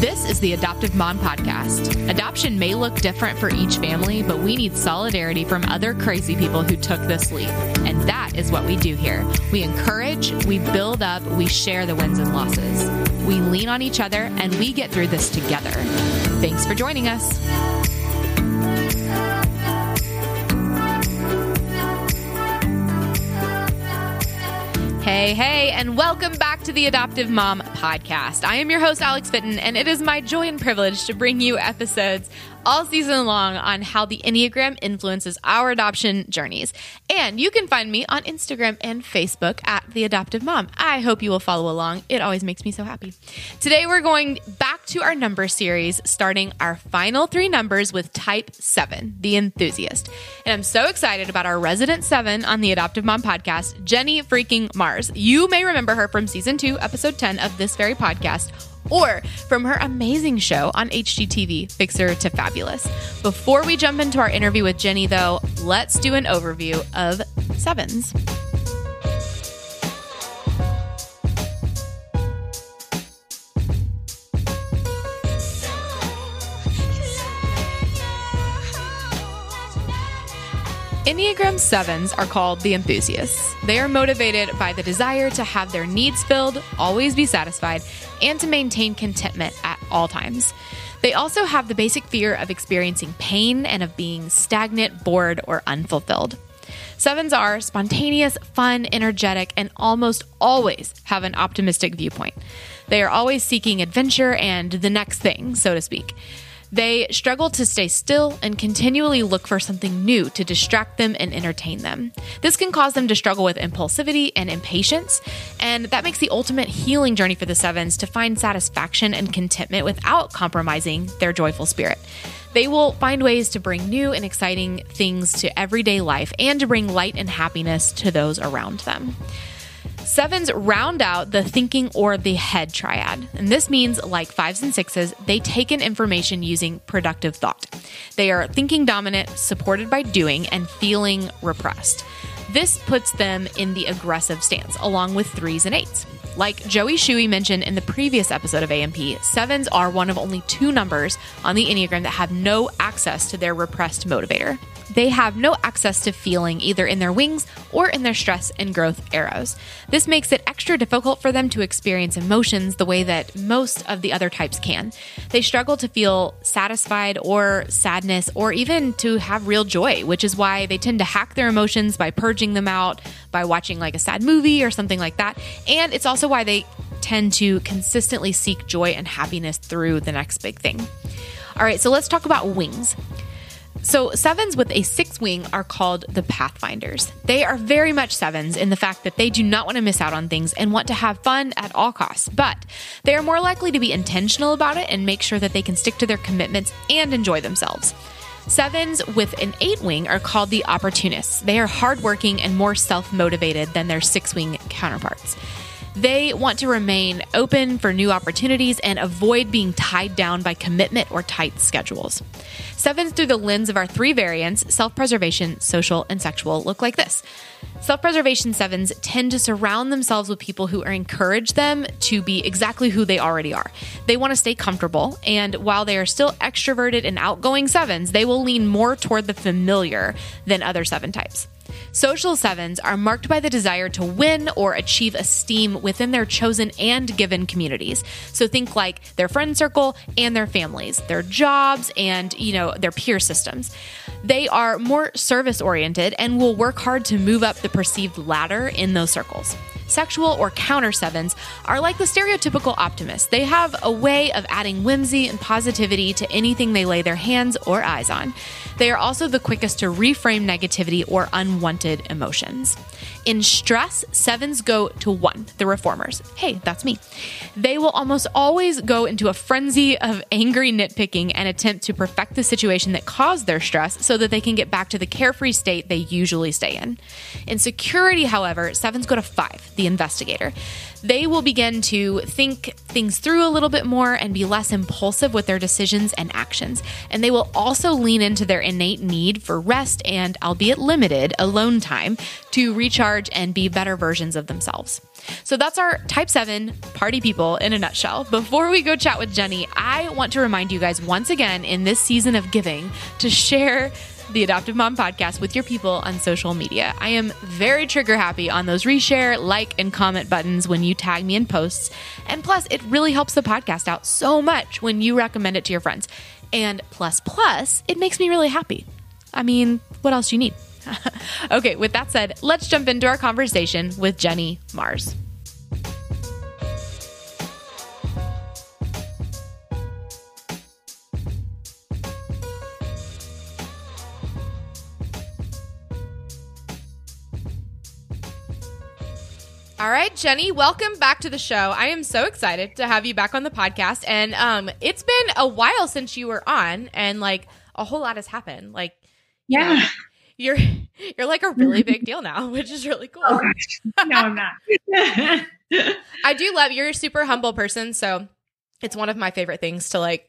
This is the Adoptive Mom Podcast. Adoption may look different for each family, but we need solidarity from other crazy people who took this leap. And that is what we do here. We encourage, we build up, we share the wins and losses. We lean on each other, and we get through this together. Thanks for joining us. Hey, hey, and welcome back to the Adoptive Mom Podcast. I am your host, Alex Fitton, and it is my joy and privilege to bring you episodes all season long on how the Enneagram influences our adoption journeys. And you can find me on Instagram and Facebook at The Adoptive Mom. I hope you will follow along. It always makes me so happy. Today, we're going back to our number series, starting our final three numbers with type seven, the enthusiast. And I'm so excited about our resident seven on the Adoptive Mom podcast, Jenny freaking Marrs. You may remember her from season two, episode 10 of this very podcast or from her amazing show on HGTV, Fixer to Fabulous. Before we jump into our interview with Jenny, though, let's do an overview of sevens. Enneagram 7s are called the enthusiasts. They are motivated by the desire to have their needs filled, always be satisfied, and to maintain contentment at all times. They also have the basic fear of experiencing pain and of being stagnant, bored, or unfulfilled. Sevens are spontaneous, fun, energetic, and almost always have an optimistic viewpoint. They are always seeking adventure and the next thing, so to speak. They struggle to stay still and continually look for something new to distract them and entertain them. This can cause them to struggle with impulsivity and impatience, and that makes the ultimate healing journey for the sevens to find satisfaction and contentment without compromising their joyful spirit. They will find ways to bring new and exciting things to everyday life and to bring light and happiness to those around them. Sevens round out the thinking or the head triad. And this means, like fives and sixes, they take in information using productive thought. They are thinking dominant, supported by doing, and feeling repressed. This puts them in the aggressive stance, along with threes and eights. Like Joey Shuey mentioned in the previous episode of AMP, sevens are one of only two numbers on the Enneagram that have no access to their repressed motivator they have no access to feeling either in their wings or in their stress and growth arrows. This makes it extra difficult for them to experience emotions the way that most of the other types can. They struggle to feel satisfied or sadness or even to have real joy, which is why they tend to hack their emotions by purging them out, by watching like a sad movie or something like that. And it's also why they tend to consistently seek joy and happiness through the next big thing. All right, so let's talk about wings. So, sevens with a six wing are called the Pathfinders. They are very much sevens in the fact that they do not want to miss out on things and want to have fun at all costs, but they are more likely to be intentional about it and make sure that they can stick to their commitments and enjoy themselves. Sevens with an eight wing are called the opportunists. They are hardworking and more self motivated than their six wing counterparts. They want to remain open for new opportunities and avoid being tied down by commitment or tight schedules. Sevens through the lens of our three variants self preservation, social, and sexual look like this. Self preservation sevens tend to surround themselves with people who encourage them to be exactly who they already are. They want to stay comfortable, and while they are still extroverted and outgoing sevens, they will lean more toward the familiar than other seven types. Social sevens are marked by the desire to win or achieve esteem within their chosen and given communities. So think like their friend circle and their families, their jobs and, you know, their peer systems. They are more service oriented and will work hard to move up the perceived ladder in those circles. Sexual or counter sevens are like the stereotypical optimist. They have a way of adding whimsy and positivity to anything they lay their hands or eyes on. They are also the quickest to reframe negativity or unwanted emotions. In stress, sevens go to one, the reformers. Hey, that's me. They will almost always go into a frenzy of angry nitpicking and attempt to perfect the situation that caused their stress so that they can get back to the carefree state they usually stay in. In security, however, sevens go to five the investigator. They will begin to think things through a little bit more and be less impulsive with their decisions and actions. And they will also lean into their innate need for rest and, albeit limited, alone time to recharge and be better versions of themselves. So that's our type 7 party people in a nutshell. Before we go chat with Jenny, I want to remind you guys once again in this season of giving to share the Adoptive Mom podcast with your people on social media. I am very trigger happy on those reshare, like, and comment buttons when you tag me in posts. And plus, it really helps the podcast out so much when you recommend it to your friends. And plus, plus, it makes me really happy. I mean, what else do you need? okay, with that said, let's jump into our conversation with Jenny Marrs. All right, Jenny, welcome back to the show. I am so excited to have you back on the podcast. And um, it's been a while since you were on, and like a whole lot has happened. Like, yeah, you're you're like a really big deal now, which is really cool. Oh, no, I'm not. I do love you're a super humble person, so it's one of my favorite things to like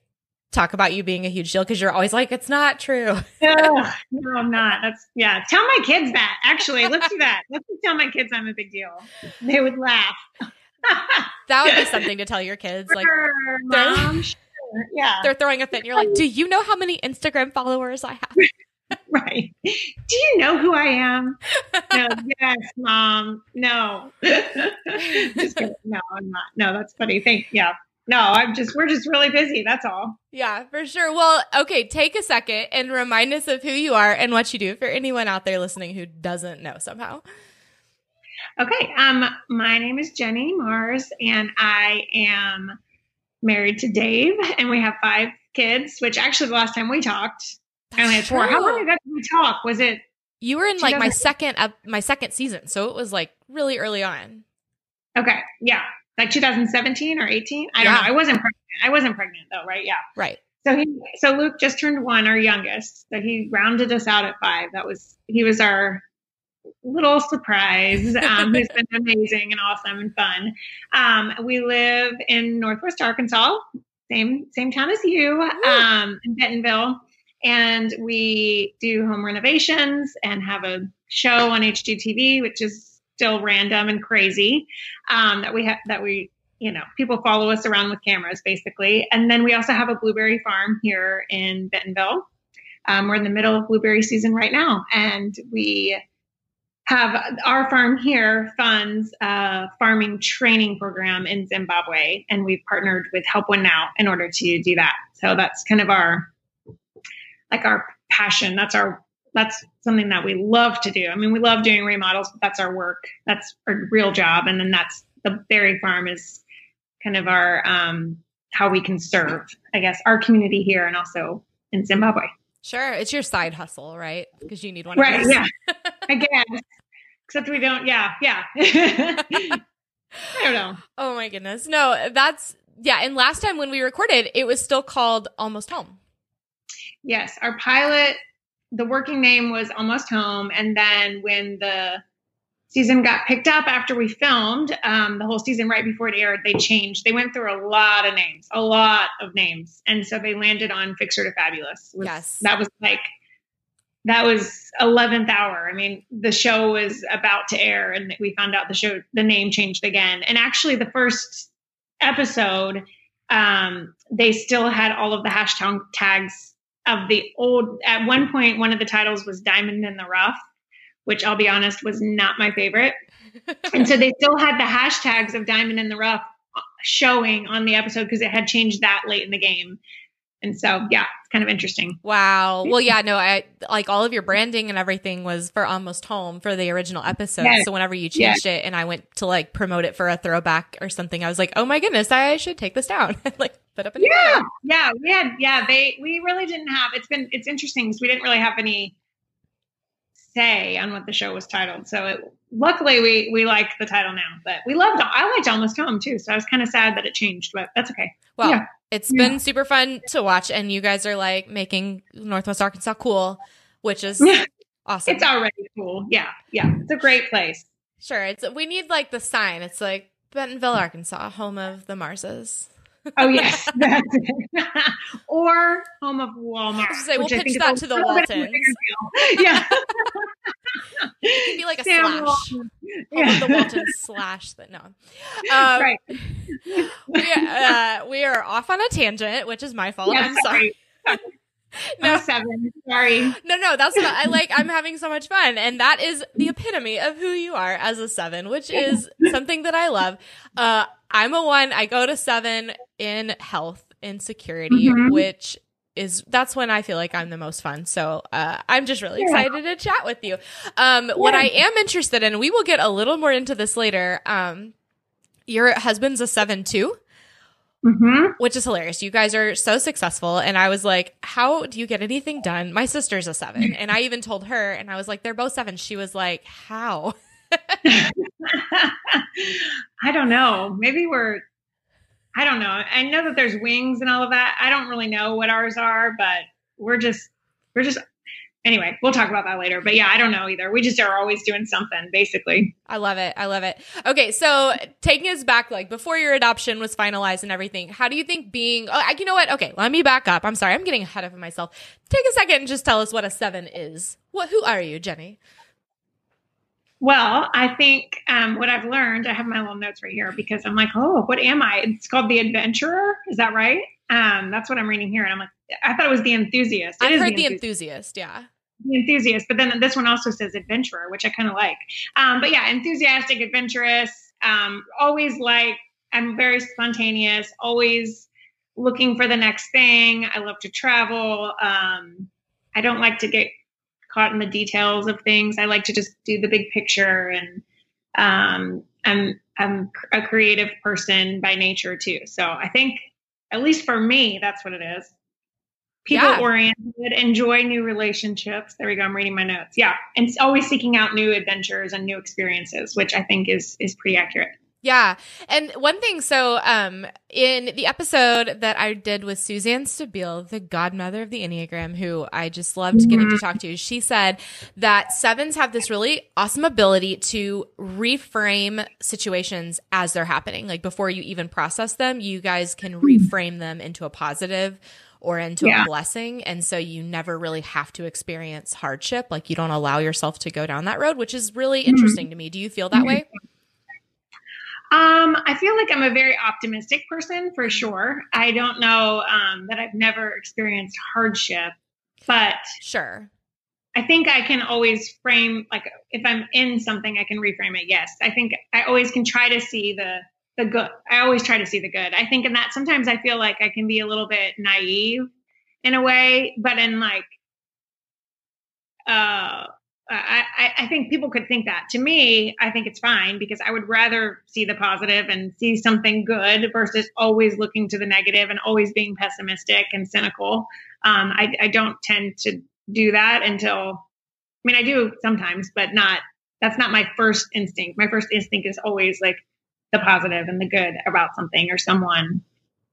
talk about you being a huge deal because you're always like, it's not true. no, no, I'm not. That's yeah. Tell my kids that. Actually, let's do that. Let's tell my kids I'm a big deal. They would laugh. that would be something to tell your kids. Like, sure, mom, sure. yeah, they're throwing a fit. And you're like, do you know how many Instagram followers I have? right. Do you know who I am? No, yes, mom. No. Just no, I'm not. No, that's funny. Thank yeah no, I'm just, we're just really busy. That's all. Yeah, for sure. Well, okay, take a second and remind us of who you are and what you do for anyone out there listening who doesn't know somehow. Okay, um, my name is Jenny Marrs, and I am married to Dave, and we have five kids. Which actually, the last time we talked, That's I only had four. True. How long ago did we talk? Was it? You were in like my second, uh, my second season, so it was like really early on. Okay, yeah, like 2017 or 18. I don't know. I wasn't pregnant. I wasn't pregnant though, right? Yeah. Right. So he, so Luke just turned one, our youngest. So he rounded us out at five. That was he was our little surprise. Um, who's been amazing and awesome and fun. Um, we live in Northwest Arkansas, same same town as you, um, in Bentonville, and we do home renovations and have a show on HGTV, which is still random and crazy um, that we have that we you know people follow us around with cameras basically. And then we also have a blueberry farm here in bentonville. Um, we're in the middle of blueberry season right now and we have our farm here funds a farming training program in zimbabwe and we've partnered with help one now in order to do that. So that's kind of our like our passion. That's our that's something that we love to do. I mean, we love doing remodels, but that's our work. That's our real job. And then that's the berry farm is kind of our um, how we can serve, I guess, our community here and also in Zimbabwe. Sure, it's your side hustle, right? Because you need one. Right. Yeah. I guess. Except we don't. Yeah. Yeah. I don't know. Oh my goodness. No, that's yeah. And last time when we recorded, it was still called Almost Home. Yes, our pilot the working name was Almost Home. And then when the season got picked up after we filmed um, the whole season right before it aired, they changed. They went through a lot of names, a lot of names. And so they landed on Fixer to Fabulous. Was, yes. That was like, that was 11th hour. I mean, the show was about to air and we found out the show, the name changed again. And actually, the first episode, um, they still had all of the hashtag tags of the old at one point one of the titles was diamond in the rough which i'll be honest was not my favorite. And so they still had the hashtags of diamond in the rough showing on the episode because it had changed that late in the game. And so yeah it's kind of interesting. Wow. Well yeah no i like all of your branding and everything was for almost home for the original episode. So whenever you changed it and i went to like promote it for a throwback or something i was like oh my goodness i should take this down. Like put up a yeah yeah we had yeah they we really didn't have it's been it's interesting because we didn't really have any say on what the show was titled so it, luckily we we like the title now but we loved i liked almost home too so i was kind of sad that it changed but that's okay well yeah. it's yeah. been super fun to watch and you guys are like making northwest arkansas cool which is awesome it's already cool yeah yeah it's a great place Sure. It's we need like the sign. It's like Bentonville, Arkansas, home of the Marrses. Oh yes, that's it. or home of Walmart. Say, we'll pitch that to the Waltons. yeah, it could be like a Sam slash. Walton. Yeah. the Waltons slash that. No, um, right. We, uh, we are off on a tangent, which is my fault. Yeah, I'm sorry. sorry. no I'm seven. Sorry. No, no, that's not. I like. I'm having so much fun, and that is the epitome of who you are as a seven, which is something that I love. Uh, I'm a one. I go to seven in health and security, mm-hmm. which is that's when I feel like I'm the most fun. So uh, I'm just really yeah. excited to chat with you. Um, yeah. What I am interested in, we will get a little more into this later. Um, your husband's a seven too. Mm-hmm. Which is hilarious. You guys are so successful. And I was like, how do you get anything done? My sister's a seven. And I even told her, and I was like, they're both seven. She was like, how? I don't know. Maybe we're, I don't know. I know that there's wings and all of that. I don't really know what ours are, but we're just, we're just, anyway, we'll talk about that later. But yeah, I don't know either. We just are always doing something, basically. I love it. I love it. Okay, so taking us back, like before your adoption was finalized and everything, how do you think being? Oh, you know what? Okay, let me back up. I'm sorry, I'm getting ahead of myself. Take a second and just tell us what a seven is. What? Who are you, Jenny? Well, I think um, what I've learned, I have my little notes right here because I'm like, oh, what am I? It's called the adventurer. Is that right? Um, that's what I'm reading here. And I'm like, I thought it was the enthusiast. It I've heard the enthusiast. the enthusiast. Yeah. Enthusiast, but then this one also says adventurer, which I kind of like. Um, but yeah, enthusiastic, adventurous, um, always like, I'm very spontaneous, always looking for the next thing. I love to travel. Um, I don't like to get caught in the details of things. I like to just do the big picture, and um, I'm I'm a creative person by nature too. So I think, at least for me, that's what it is. People yeah. oriented, enjoy new relationships. There we go. I'm reading my notes. Yeah, and always seeking out new adventures and new experiences, which I think is is pretty accurate. Yeah. And one thing, so um in the episode that I did with Suzanne Stabile, the godmother of the Enneagram, who I just loved mm-hmm. getting to talk to, she said that sevens have this really awesome ability to reframe situations as they're happening. Like before you even process them, you guys can hmm. reframe them into a positive or into yeah. a blessing. And so you never really have to experience hardship. Like you don't allow yourself to go down that road, which is really mm-hmm. interesting to me. Do you feel that way? Um, I feel like I'm a very optimistic person for sure. I don't know um, that I've never experienced hardship, but sure. I think I can always frame like if I'm in something, I can reframe it. Yes, I think I always can try to see the the good. I always try to see the good. I think in that sometimes I feel like I can be a little bit naive in a way, but in like uh I, I think people could think that. To me, I think it's fine because I would rather see the positive and see something good versus always looking to the negative and always being pessimistic and cynical. Um, I, I don't tend to do that until, I mean, I do sometimes, but not, that's not my first instinct. My first instinct is always like the positive and the good about something or someone.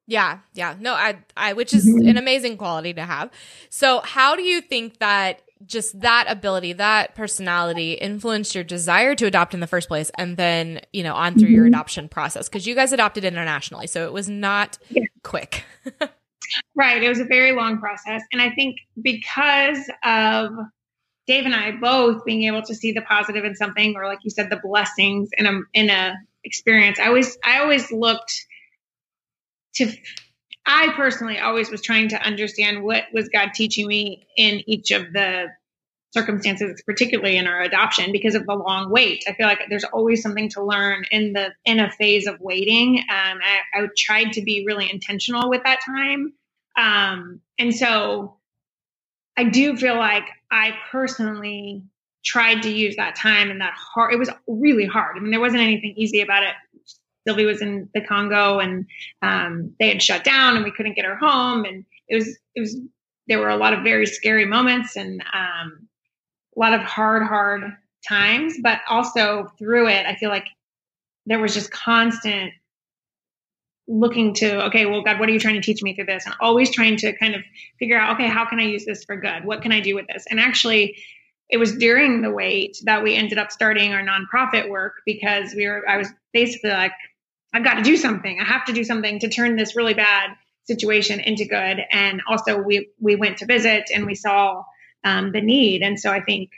Yeah, yeah. No, I I which is mm-hmm. an amazing quality to have. So, how do you think that just that ability, that personality influenced your desire to adopt in the first place and then, you know, on through mm-hmm. your adoption process? Because you guys adopted internationally, so it was not yeah. quick. right. It was a very long process. And I think because of Dave and I both being able to see the positive in something, or like you said, the blessings in a in a experience, I always I always looked to I personally always was trying to understand what was God teaching me in each of the circumstances, particularly in our adoption, because of the long wait. I feel like there's always something to learn in the in a phase of waiting. Um, I, I tried to be really intentional with that time, um, and so I do feel like I personally tried to use that time and that hard. It was really hard. I mean, there wasn't anything easy about it Sylvie was in the Congo and um, they had shut down and we couldn't get her home. And it was, it was, there were a lot of very scary moments and um, a lot of hard, hard times. But also through it, I feel like there was just constant looking to okay well god what are you trying to teach me through this and always trying to kind of figure out okay how can i use this for good what can i do with this and actually it was during the wait that we ended up starting our nonprofit work because we were I was basically like I've got to do something. I have to do something to turn this really bad situation into good. And also we we went to visit and we saw um, the need. And so I think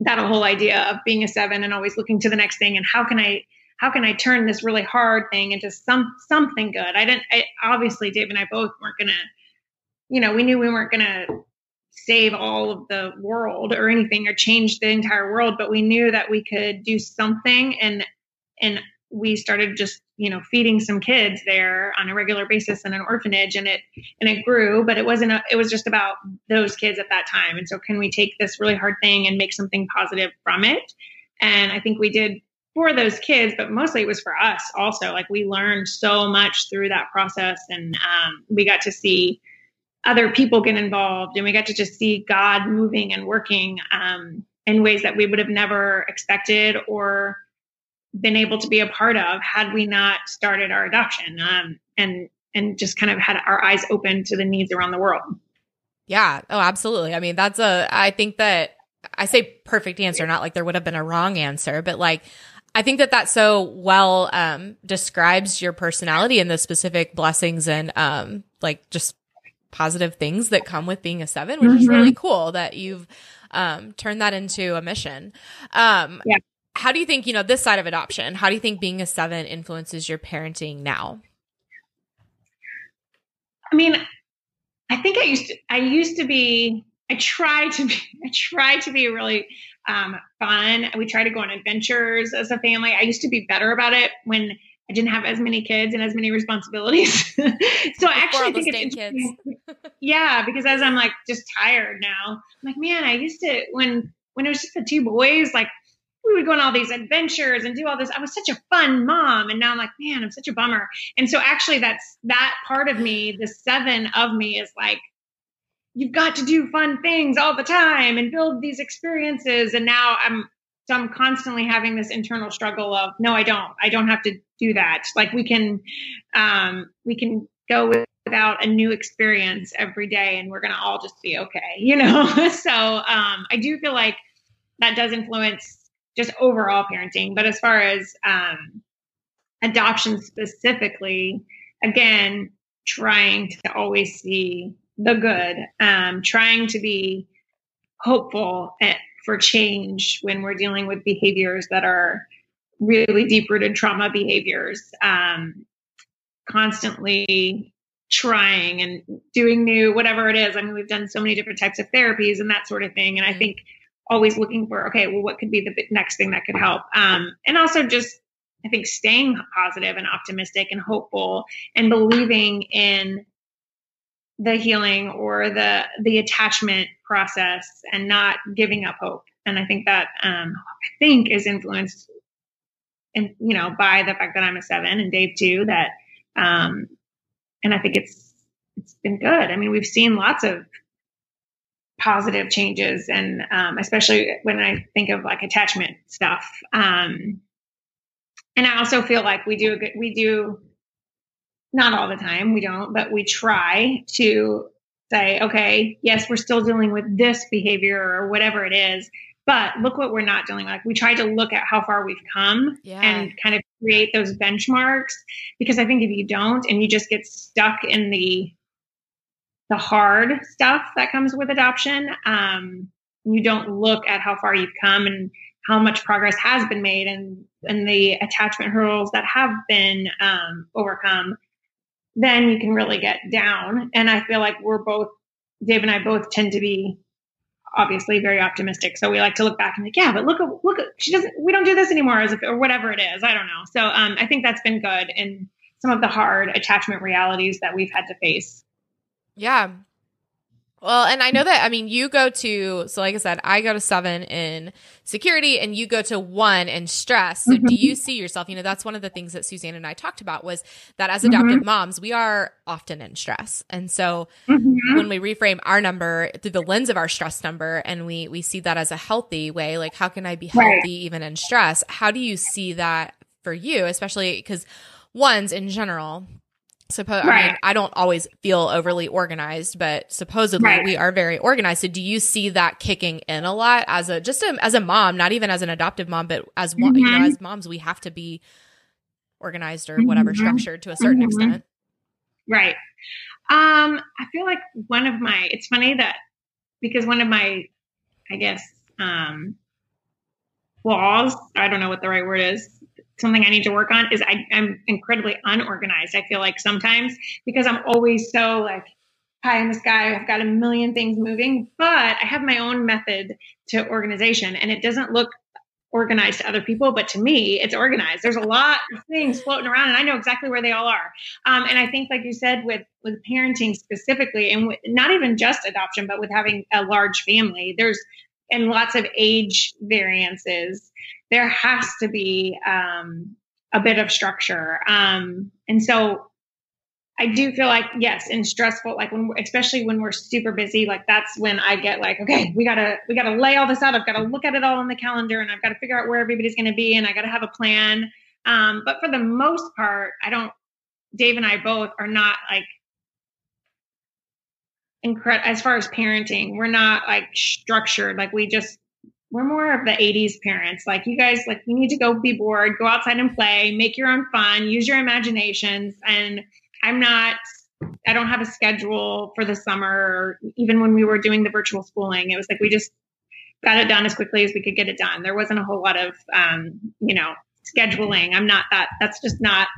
that whole idea of being a seven and always looking to the next thing and how can I how can I turn this really hard thing into some something good? I didn't I, obviously Dave and I both weren't gonna, you know, we knew we weren't gonna save all of the world or anything or change the entire world, but we knew that we could do something. And and we started just you know feeding some kids there on a regular basis in an orphanage and it and it grew but it wasn't a, it was just about those kids at that time. And so can we take this really hard thing and make something positive from it? And i think we did for those kids but mostly it was for us also. Like we learned so much through that process and um, we got to see other people get involved and we get to just see god moving and working um, in ways that we would have never expected or been able to be a part of had we not started our adoption um, and and just kind of had our eyes open to the needs around the world. Yeah. Oh, absolutely. I mean, that's a. I think that I say perfect answer, not like there would have been a wrong answer, but like I think that that so well um, describes your personality and the specific blessings and um, like just positive things that come with being a seven, which mm-hmm. is really cool that you've um, turned that into a mission. Um, yeah how do you think, you know, this side of adoption, how do you think being a seven influences your parenting now? I mean, I think I used to, I used to be, I try to be, I try to be really um, fun. We try to go on adventures as a family. I used to be better about it when I didn't have as many kids and as many responsibilities. so I actually think it's kids. yeah, because as I'm like just tired now, I'm like, man, I used to when when it was just the two boys, like we would go on all these adventures and do all this. I was such a fun mom. And now I'm like, man, I'm such a bummer. And so actually that's that part of me, the seven of me is like, you've got to do fun things all the time and build these experiences. And now I'm so I'm constantly having this internal struggle of no, I don't. I don't have to do that. Like we can um we can go without a new experience every day and we're gonna all just be okay, you know? so um I do feel like that does influence just overall parenting. But as far as um, adoption specifically, again, trying to always see the good, um, trying to be hopeful at, for change when we're dealing with behaviors that are really deep rooted trauma behaviors, um, constantly trying and doing new, whatever it is. I mean, we've done so many different types of therapies and that sort of thing. And I mm-hmm. think always looking for okay well what could be the next thing that could help um, and also just i think staying positive and optimistic and hopeful and believing in the healing or the the attachment process and not giving up hope. And i think that um, i think is influenced and you know by the fact that i'm a seven and dave too that um and i think it's it's been good. I mean we've seen lots of positive changes and um, especially when i think of like attachment stuff um, and i also feel like we do a good we do not all the time we don't but we try to say okay yes we're still dealing with this behavior or whatever it is but look what we're not dealing with we try to look at how far we've come yeah. and kind of create those benchmarks because i think if you don't and you just get stuck in the the hard stuff that comes with adoption. Um, you don't look at how far you've come and how much progress has been made and and the attachment hurdles that have been um, overcome. Then you can really get down. And I feel like we're both Dave and I both tend to be obviously very optimistic. So we like to look back and like, yeah, but look at look at she doesn't we don't do this anymore as if or whatever it is. I don't know. So um, I think that's been good in some of the hard attachment realities that we've had to face. Yeah. Well, and I know that, I mean, you go to, so like I said, I go to seven in security and you go to one in stress. So mm-hmm. do you see yourself, you know, that's one of the things that Suzanne and I talked about was that as adoptive mm-hmm. moms, we are often in stress. And so mm-hmm. when we reframe our number through the lens of our stress number and we, we see that as a healthy way, like how can I be healthy right. even in stress? How do you see that for you, especially because ones in general, suppose I mean I don't always feel overly organized, but supposedly Right. we are very organized. So do you see that kicking in a lot as a just a, as a mom, not even as an adoptive mom, but as one, you know, Mhm. as moms we have to be organized or whatever Mhm. structured to a certain Mhm. extent. Right. Um, I feel like one of my it's funny that because one of my I guess um flaws, I don't know what the right word is, something I need to work on is I, I'm incredibly unorganized. I feel like sometimes because I'm always so like pie in the sky, I've got a million things moving, but I have my own method to organization and it doesn't look organized to other people, but to me, it's organized. There's a lot of things floating around, and I know exactly where they all are. Um, and I think, like you said, with with parenting specifically, and with, not even just adoption, but with having a large family, there's and lots of age variances. There has to be um, a bit of structure, um, and so I do feel like yes, in stressful, like when, especially when we're super busy, like that's when I get like, okay, we gotta we gotta lay all this out. I've got to look at it all on the calendar, and I've got to figure out where everybody's going to be, and I got to have a plan. Um, but for the most part, I don't. Dave and I both are not like incredible as far as parenting. We're not like structured. Like we just we're more of the 80s parents. Like you guys, like you need to go be bored, go outside and play, make your own fun, use your imaginations, and I'm not, I don't have a schedule for the summer. Even when we were doing the virtual schooling, it was like we just got it done as quickly as we could get it done. There wasn't a whole lot of, um, you know, scheduling. I'm not that, that's just not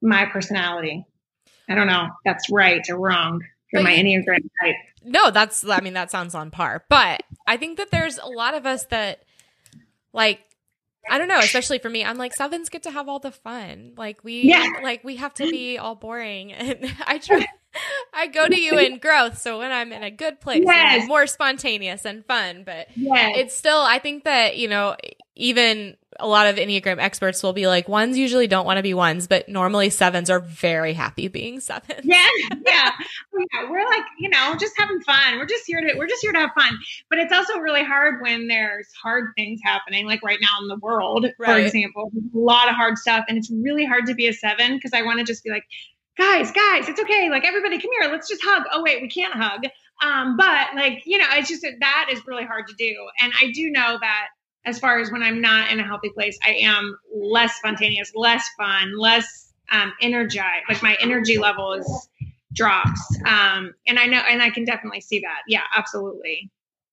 my personality. I don't know that's right or wrong for But my Enneagram type. No, that's I mean that sounds on par. But I think that there's a lot of us that like I don't know, especially for me, I'm like sevens get to have all the fun. Like we Yeah. like we have to be all boring and I try I go to you in growth, so when I'm in a good place, Yes. I'm more spontaneous and fun, but it's still i think that you know even a lot of enneagram experts will be like ones usually don't want to be ones but normally sevens are very happy being sevens yeah, yeah, yeah. We're like, you know, just having fun. We're just here to, we're just here to have fun. But it's also really hard when there's hard things happening, like right now in the world, for example. A lot of hard stuff, and it's really hard to be a seven because I want to just be like, guys, guys, it's okay. Like everybody, come here. Let's just hug. Oh wait, we can't hug. Um, but like, you know, it's just that that is really hard to do. And I do know that as far as when I'm not in a healthy place, I am less spontaneous, less fun, less um, energized. Like my energy level is drops. Um, and I know, and I can definitely see that. Yeah, absolutely.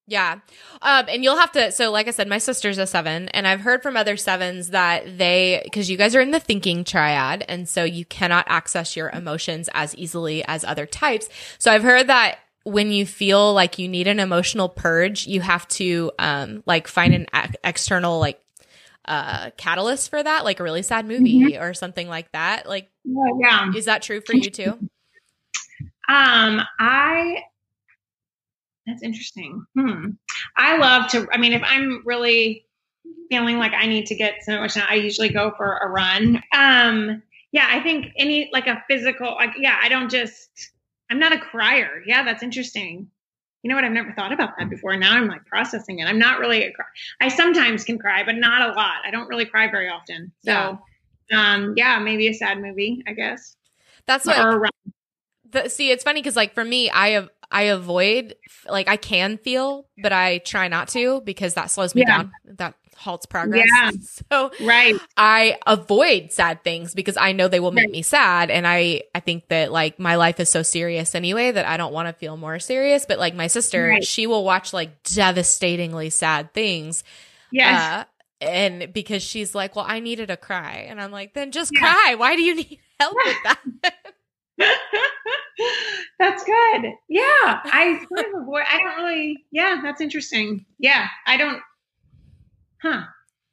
Yeah. Um, and you'll have to, so like I said, my sister's a seven, and I've heard from other sevens that they, because you guys are in the thinking triad, and so you cannot access your emotions as easily as other types. So I've heard that when you feel like you need an emotional purge, you have to, um, like find an ex- external, like, uh, catalyst for that, like a really sad movie or something like that. Like, yeah. is that true for you too? Um, I that's interesting. Hmm. I love to. I mean, if I'm really feeling like I need to get some emotion, I usually go for a run. Um, yeah, I think any like a physical, like yeah, I don't just. I'm not a crier. Yeah, that's interesting. You know what? I've never thought about that before. Now I'm like processing it. I'm not really a cry. I sometimes can cry, but not a lot. I don't really cry very often. So, um, yeah, maybe a sad movie, I guess, That's what or the, see it's funny because like for me i have i avoid like i can feel but i try not to because that slows me Yeah. down that halts progress Yeah. so Right. i avoid sad things because i know they will make Right. me sad and i i think that like my life is so serious anyway that i don't want to feel more serious but like my sister Right. she will watch like devastatingly sad things Yeah. uh, and because she's like well i needed a cry and i'm like then just Yeah. cry why do you need help with that that's good. Yeah. I sort of avoid, I don't really, yeah, that's interesting. Yeah. I don't, huh.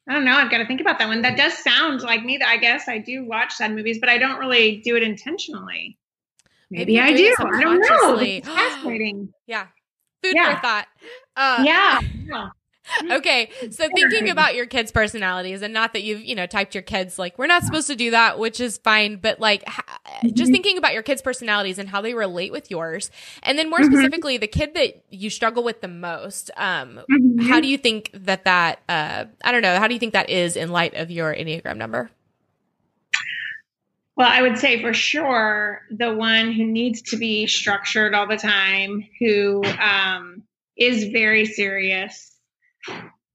I don't know. I've got to think about that one. That does sound like me. That I guess I do watch sad movies, but I don't really do it intentionally. Maybe Maybe, I do. I don't know. It's fascinating. Yeah. Food Yeah. for thought. Uh, yeah. yeah. Okay. So thinking about your kids' personalities and not that you've, you know, typed your kids like, we're not supposed to do that, which is fine. But like, ha- just Mhm. thinking about your kids' personalities and how they relate with yours. And then more Mhm. specifically, the kid that you struggle with the most. Um, Mhm. how do you think that that, uh, I don't know, how do you think that is in light of your Enneagram number? Well, I would say for sure the one who needs to be structured all the time, who um, is very serious,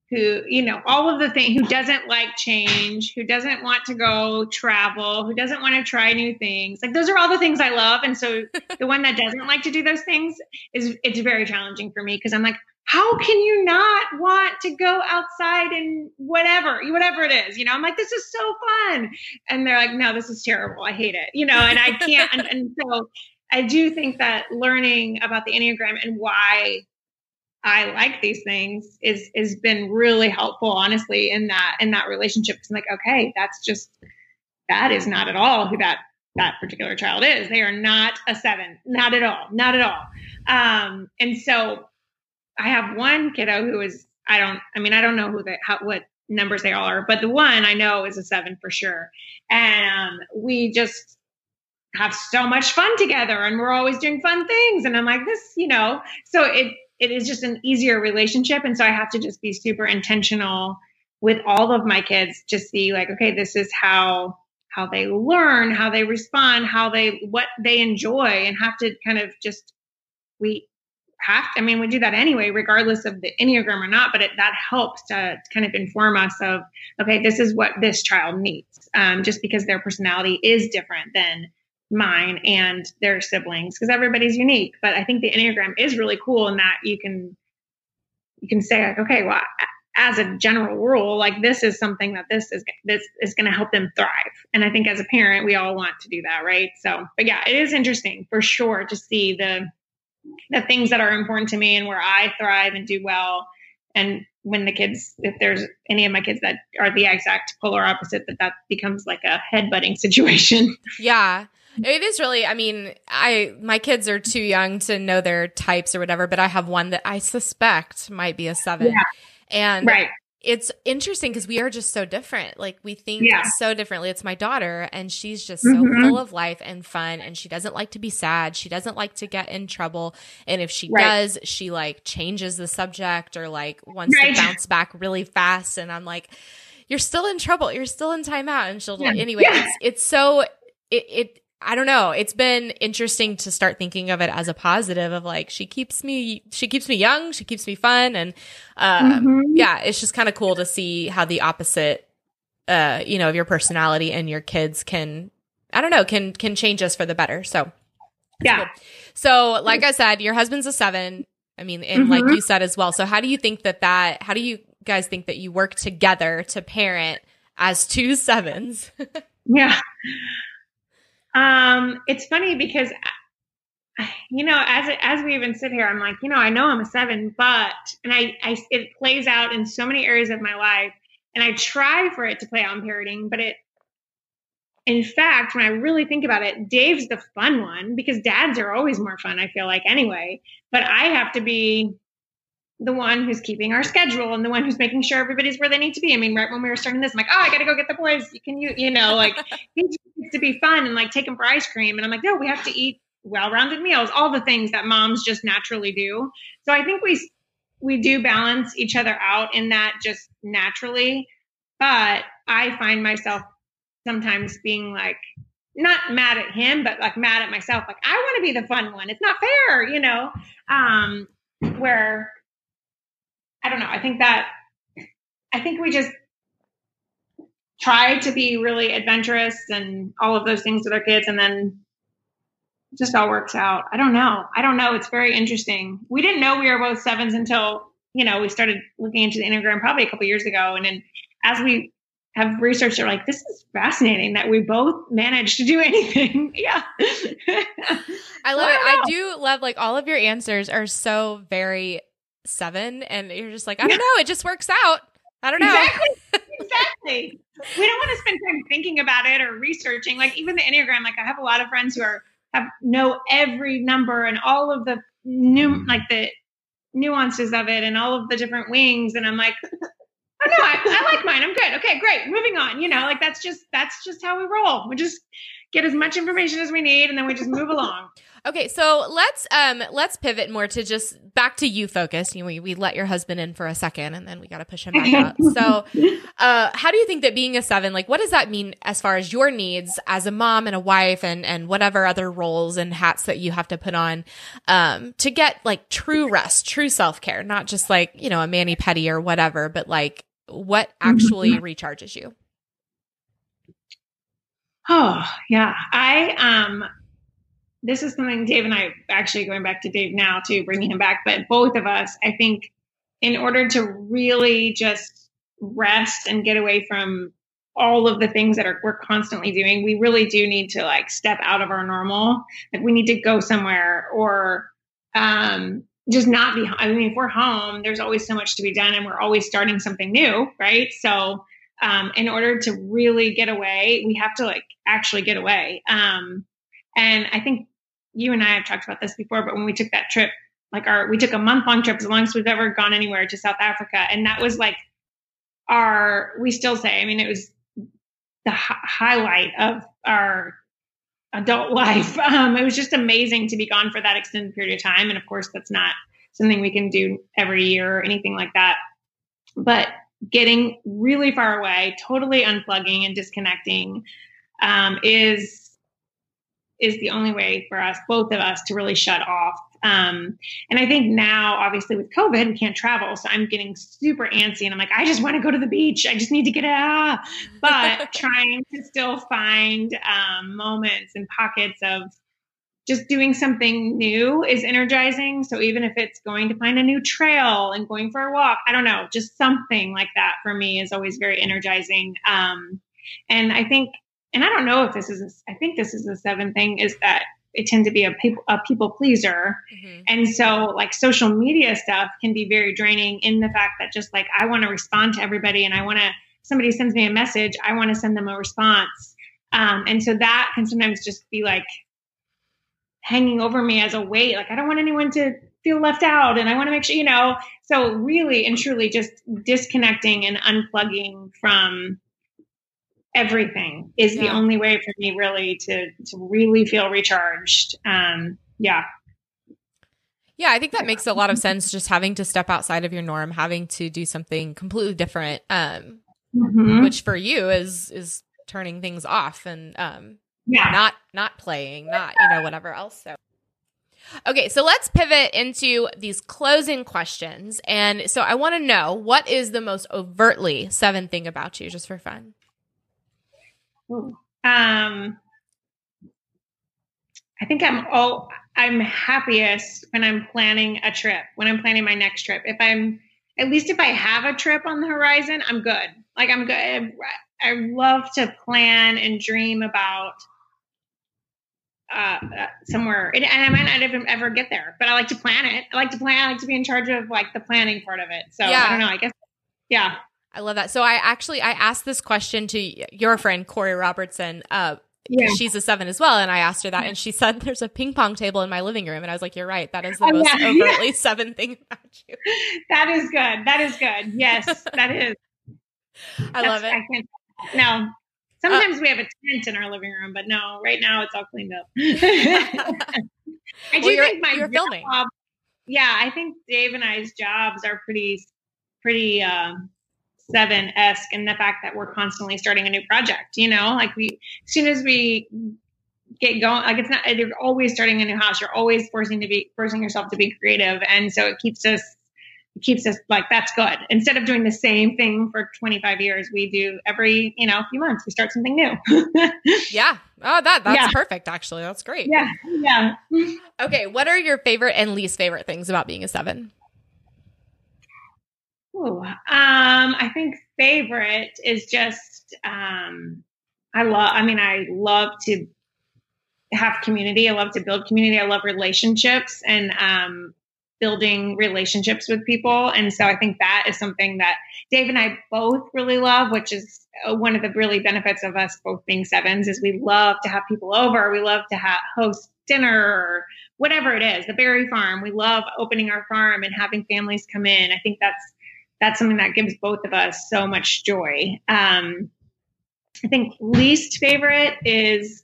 who, you know, all of the things, who doesn't like change, who doesn't want to go travel, who doesn't want to try new things. Like those are all the things I love. And so the one that doesn't like to do those things is, it's very challenging for me because I'm like, how can you not want to go outside and whatever, whatever it is? You know, I'm like, this is so fun. And they're like, no, this is terrible. I hate it, you know, and I can't. and, and so I do think that learning about the Enneagram and why I like these things is has been really helpful, honestly, in that in that relationship. Because I'm like, okay, that's just that is not at all who that that particular child is. They are not a seven, not at all, not at all. Um, and so I have one kiddo who is I don't I mean I don't know who they how, what numbers they all are, but the one I know is a seven for sure. And um, we just have so much fun together, and we're always doing fun things. And I'm like this, you know, so it it is just an easier relationship, and so I have to just be super intentional with all of my kids to see like okay this is how how they learn how they respond how they what they enjoy and have to kind of just we have to, I mean, we do that anyway, regardless of the Enneagram or not, but it, that helps to, kind of inform us of, okay, this is what this child needs, um, just because their personality is different than mine and their siblings, because everybody's unique. But I think the Enneagram is really cool in that you can, you can say like, okay, well, as a general rule, like this is something that this is this is going to help them thrive. And I think as a parent, we all want to do that, right? So, but yeah, it is interesting for sure to see the the things that are important to me and where I thrive and do well. And when the kids, if there's any of my kids that are the exact polar opposite, that that becomes like a headbutting situation. Yeah. It is really, I mean, I, my kids are too young to know their types or whatever, but I have one that I suspect might be a seven. Yeah. And right it's interesting because we are just so different. Like we think yeah. so differently. It's my daughter, and she's just so mm-hmm. full of life and fun, and she doesn't like to be sad. She doesn't like to get in trouble, and if she right. does, she like changes the subject or like wants right. to bounce back really fast. And I'm like, "You're still in trouble. You're still in timeout." And she'll yeah. anyway. Yeah. It's it's so it it I don't know. It's been interesting to start thinking of it as a positive of like she keeps me she keeps me young, she keeps me fun and um, mm-hmm. yeah, it's just kind of cool to see how the opposite uh you know of your personality and your kids can I don't know, can can change us for the better. So Yeah. So, like I said, your husband's a 7. I mean, and mm-hmm. like you said as well. So, how do you think that that how do you guys think that you work together to parent as two sevens? yeah. Um, it's funny because you know, as as we even sit here, I'm like, you know, I know I'm a seven, but and I, I it plays out in so many areas of my life, and I try for it to play out in parenting, but it, in fact, when I really think about it, Dave's the fun one because dads are always more fun. I feel like anyway, but I have to be the one who's keeping our schedule and the one who's making sure everybody's where they need to be. I mean, right when we were starting this, I'm like, oh, I got to go get the boys. Can you, you know, like it needs to be fun and like take them for ice cream. And I'm like, no, we have to eat well-rounded meals, all the things that moms just naturally do. So I think we we do balance each other out in that just naturally. But I find myself sometimes being like not mad at him, but like mad at myself. Like I want to be the fun one. It's not fair, you know. Um, where I don't know. I think that I think we just try to be really adventurous and all of those things with our kids and then it just all works out. I don't know. I don't know. It's very interesting. We didn't know we were both sevens until, you know, we started looking into the Enneagram probably a couple years ago. And then as we have researched, are like, this is fascinating that we both managed to do anything. yeah. I love it. I do love like all of your answers are so very seven and you're just like, I don't know, it just works out. I don't know. Exactly. exactly. We don't want to spend time thinking about it or researching. Like even the Enneagram, like I have a lot of friends who are have know every number and all of the new mm-hmm. like the nuances of it and all of the different wings. And I'm like, oh no, I, I like mine. I'm good. Okay, great. Moving on. You know, like that's just that's just how we roll. We just get as much information as we need, and then we just move along. Okay, so let's um let's pivot more to just back to you focus. You know, we, we let your husband in for a second and then we got to push him back out. So, uh how do you think that being a 7 like what does that mean as far as your needs as a mom and a wife and and whatever other roles and hats that you have to put on um to get like true rest, true self-care, not just like, you know, a mani pedi or whatever, but like what actually mm-hmm. recharges you? Oh, yeah. I um this is something Dave and I actually going back to Dave now to bringing him back, but both of us, I think, in order to really just rest and get away from all of the things that are we're constantly doing, we really do need to like step out of our normal. Like we need to go somewhere or um, just not be. I mean, if we're home, there's always so much to be done, and we're always starting something new, right? So, um, in order to really get away, we have to like actually get away. Um, and I think you and I have talked about this before, but when we took that trip, like our, we took a month long trip, as long as we've ever gone anywhere to South Africa. And that was like our, we still say, I mean, it was the highlight of our adult life. Um, it was just amazing to be gone for that extended period of time. And of course, that's not something we can do every year or anything like that. But getting really far away, totally unplugging and disconnecting um, is is the only way for us, both of us, to really shut off. Um, and I think now, obviously, with COVID, we can't travel. So I'm getting super antsy and I'm like, I just want to go to the beach. I just need to get out. But trying to still find um, moments and pockets of just doing something new is energizing. So even if it's going to find a new trail and going for a walk, I don't know, just something like that for me is always very energizing. Um, and I think and I don't know if this is, I think this is the seventh thing is that it tend to be a people, a people pleaser. Mm-hmm. And so like social media stuff can be very draining in the fact that just like, I want to respond to everybody and I want to, somebody sends me a message, I want to send them a response. Um, and so that can sometimes just be like hanging over me as a weight. Like I don't want anyone to feel left out and I want to make sure, you know, so really and truly just disconnecting and unplugging from everything is yeah. the only way for me really to to really feel recharged. Um, yeah. Yeah, I think that makes a lot of sense. Just having to step outside of your norm, having to do something completely different, um, mm-hmm. which for you is is turning things off and um, yeah, not not playing, not you know whatever else. So. Okay, so let's pivot into these closing questions. And so I want to know what is the most overtly seven thing about you, just for fun? Um, I think I'm all I'm happiest when I'm planning a trip, when I'm planning my next trip. If I'm at least if I have a trip on the horizon, I'm good. Like I'm good. I love to plan and dream about uh, somewhere, and, I might not even ever get there, but I like to plan it. I like to plan. I like to be in charge of like the planning part of it. So yeah. I don't know. I guess, yeah. I love that. So I actually I asked this question to your friend Korie Robertson. Uh, yeah. she's a seven as well, and I asked her that, and she said there's a ping pong table in my living room, and I was like, "You're right. That is the oh, most yeah. overtly seven thing about you." That is good. That is good. Yes, that is. I love it. I can't, no, sometimes uh, we have a tent in our living room, but no, right now it's all cleaned up. I do well, think my job, filming. Yeah, I think Dave and I's jobs are pretty, pretty. Um, seven esque in the fact that we're constantly starting a new project. You know, like we as soon as we get going, like it's not you're always starting a new house. You're always forcing to be forcing yourself to be creative, and so it keeps us keeps us like that's good. Instead of doing the same thing for 25 years, we do every you know few months we start something new. yeah. Oh, that that's yeah. perfect. Actually, that's great. Yeah. Yeah. okay. What are your favorite and least favorite things about being a seven? Ooh, um, I think favorite is just um, I love. I mean, I love to have community. I love to build community. I love relationships and um, building relationships with people. And so I think that is something that Dave and I both really love, which is uh, one of the really benefits of us both being sevens is we love to have people over. We love to have host dinner or whatever it is, the berry farm. We love opening our farm and having families come in. I think that's that's something that gives both of us so much joy. Um, I think least favorite is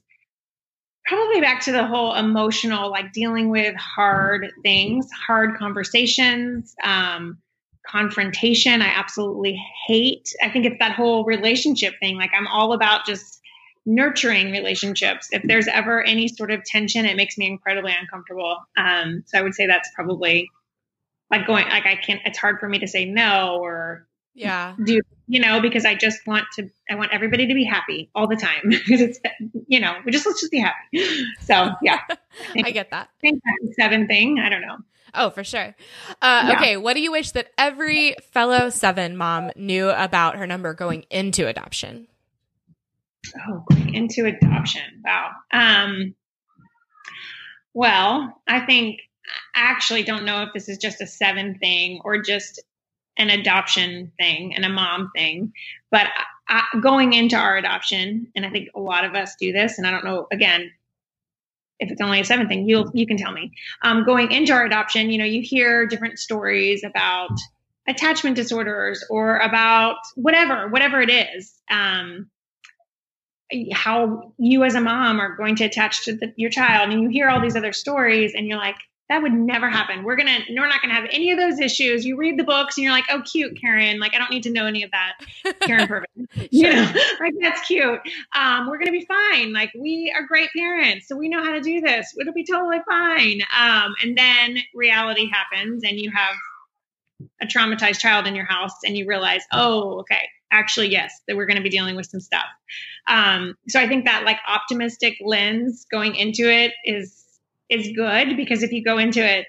probably back to the whole emotional, like dealing with hard things, hard conversations, um, confrontation. I absolutely hate. I think it's that whole relationship thing. Like I'm all about just nurturing relationships. If there's ever any sort of tension, it makes me incredibly uncomfortable. Um, so I would say that's probably like going like I can't. It's hard for me to say no or yeah do you know because I just want to. I want everybody to be happy all the time because it's you know we just let's just be happy. So yeah, I get that. I think that's seven thing. I don't know. Oh, for sure. Uh, yeah. Okay, what do you wish that every fellow seven mom knew about her number going into adoption? Oh, going into adoption. Wow. Um, well, I think I actually don't know if this is just a seven thing or just an adoption thing and a mom thing. But I, going into our adoption, and I think a lot of us do this, and I don't know, again, if it's only a seven thing, you'll, you can tell me. Um, going into our adoption, you know, you hear different stories about attachment disorders or about whatever, whatever it is. Um, how you as a mom are going to attach to the, your child, and you hear all these other stories, and you're like, that would never happen. We're gonna we're not gonna have any of those issues. You read the books and you're like, oh cute, Karyn. Like I don't need to know any of that. Karyn Purvis. sure. You know, like that's cute. Um, we're gonna be fine. Like we are great parents, so we know how to do this. It'll be totally fine. Um, and then reality happens and you have a traumatized child in your house and you realize, oh, okay, actually, yes, that we're going to be dealing with some stuff. Um, so I think that like optimistic lens going into it is is good because if you go into it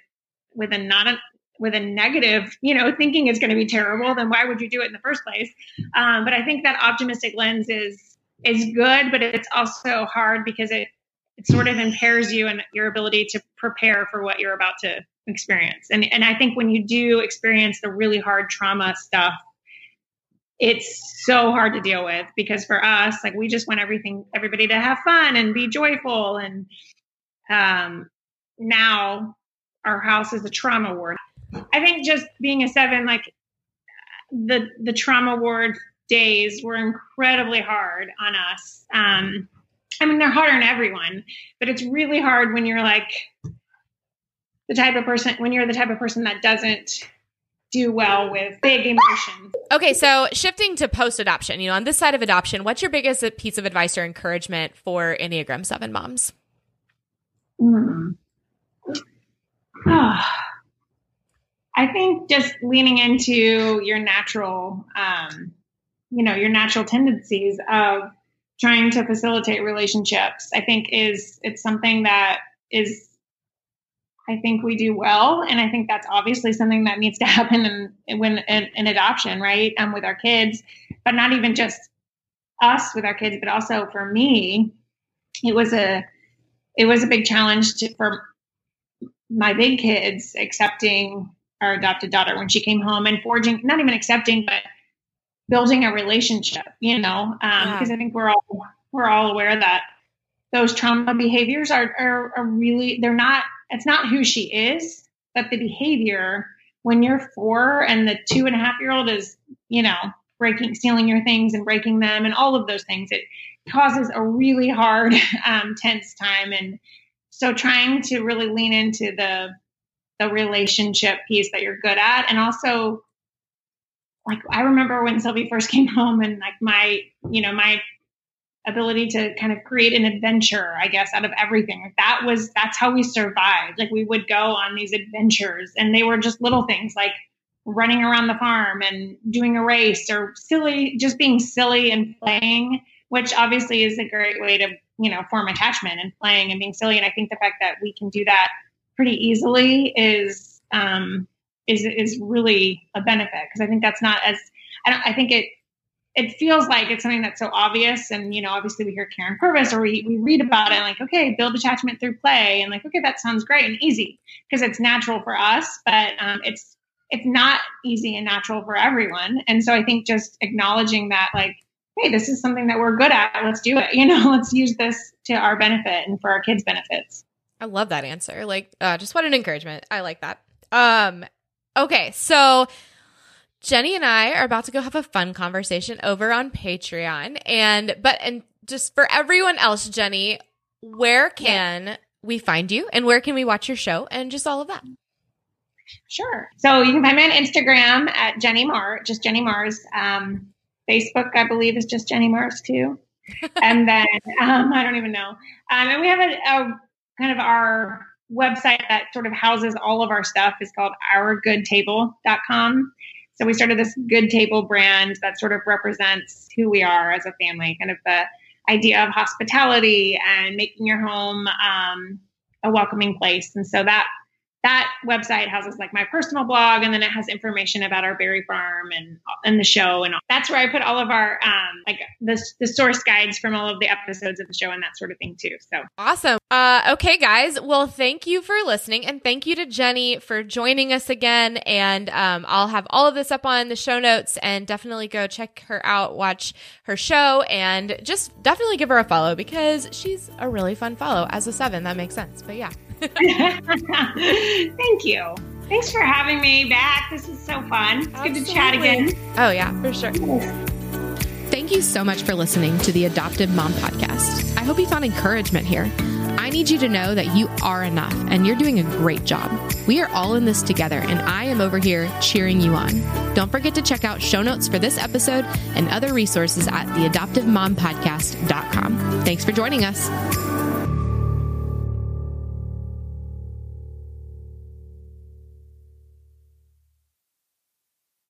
with a not a with a negative, you know, thinking is going to be terrible, then why would you do it in the first place? Um, but I think that optimistic lens is is good, but it's also hard because it it sort of impairs you and your ability to prepare for what you're about to experience. And and I think when you do experience the really hard trauma stuff, it's so hard to deal with because for us, like we just want everything everybody to have fun and be joyful and um, now our house is a trauma ward. I think just being a seven, like the the trauma ward days were incredibly hard on us. Um, I mean, they're hard on everyone, but it's really hard when you're like the type of person when you're the type of person that doesn't do well with big emotions. Okay, so shifting to post adoption, you know, on this side of adoption, what's your biggest piece of advice or encouragement for Enneagram 7 moms? Mm. Oh, I think just leaning into your natural, um, you know, your natural tendencies of trying to facilitate relationships. I think is it's something that is I think we do well, and I think that's obviously something that needs to happen in when in, in, adoption, right? Um, with our kids, but not even just us with our kids, but also for me, it was a it was a big challenge to, for my big kids accepting our adopted daughter when she came home and forging not even accepting but building a relationship you know because um, yeah. i think we're all we're all aware that those trauma behaviors are, are, are really they're not it's not who she is but the behavior when you're four and the two and a half year old is you know breaking stealing your things and breaking them and all of those things it causes a really hard um, tense time. And so trying to really lean into the the relationship piece that you're good at. And also like I remember when Sylvie first came home and like my you know my ability to kind of create an adventure I guess out of everything. That was that's how we survived. Like we would go on these adventures and they were just little things like running around the farm and doing a race or silly just being silly and playing which obviously is a great way to you know form attachment and playing and being silly. And i think the fact that we can do that pretty easily is um is is really a benefit. Because i think that's not as i don't i think it it feels like it's something that's so obvious. And you know obviously we hear karyn purvis or we, we read about it like okay build attachment through play. And like okay that sounds great and easy because it's natural for us but um, it's it's not easy and natural for everyone. And so i think just acknowledging that like hey, this is something that we're good at. Let's do it. You know, let's use this to our benefit and for our kids' benefits. I love that answer. Like, uh, just what an encouragement. I like that. Um, okay, so Jenny and I are about to go have a fun conversation over on Patreon, and but and just for everyone else, Jenny, where can yeah. we find you and where can we watch your show and just all of that? Sure. So you can find me on Instagram at Jenny Marrs, just Jenny Marrs. Um, Facebook, I believe, is just Jenny Marrs too. and then um, I don't even know. Um, and we have a, a, kind of our website that sort of houses all of our stuff is called ourgoodtable.com. So we started this good table brand that sort of represents who we are as a family, kind of the idea of hospitality and making your home um, a welcoming place. And so that that website houses like my personal blog and then it has information about our berry farm and and the show and all. that's where i put all of our um like the, the source guides from all of the episodes of the show and that sort of thing too so. Awesome. Uh okay guys. Well thank you for listening and thank you to jenny for joining us again and um i'll have all of this up on the show notes and definitely go check her out watch her show and just definitely give her a follow because she's a really fun follow. As a seven that makes sense but yeah Thank you. Thanks for having me back. This is so fun. It's Absolutely. good to chat again. Oh, yeah, for sure. Thank you so much for listening to the Adoptive Mom Podcast. I hope you found encouragement here. I need you to know that you are enough and you're doing a great job. We are all in this together, and I am over here cheering you on. Don't forget to check out show notes for this episode and other resources at theadoptivemompodcast.com. Thanks for joining us.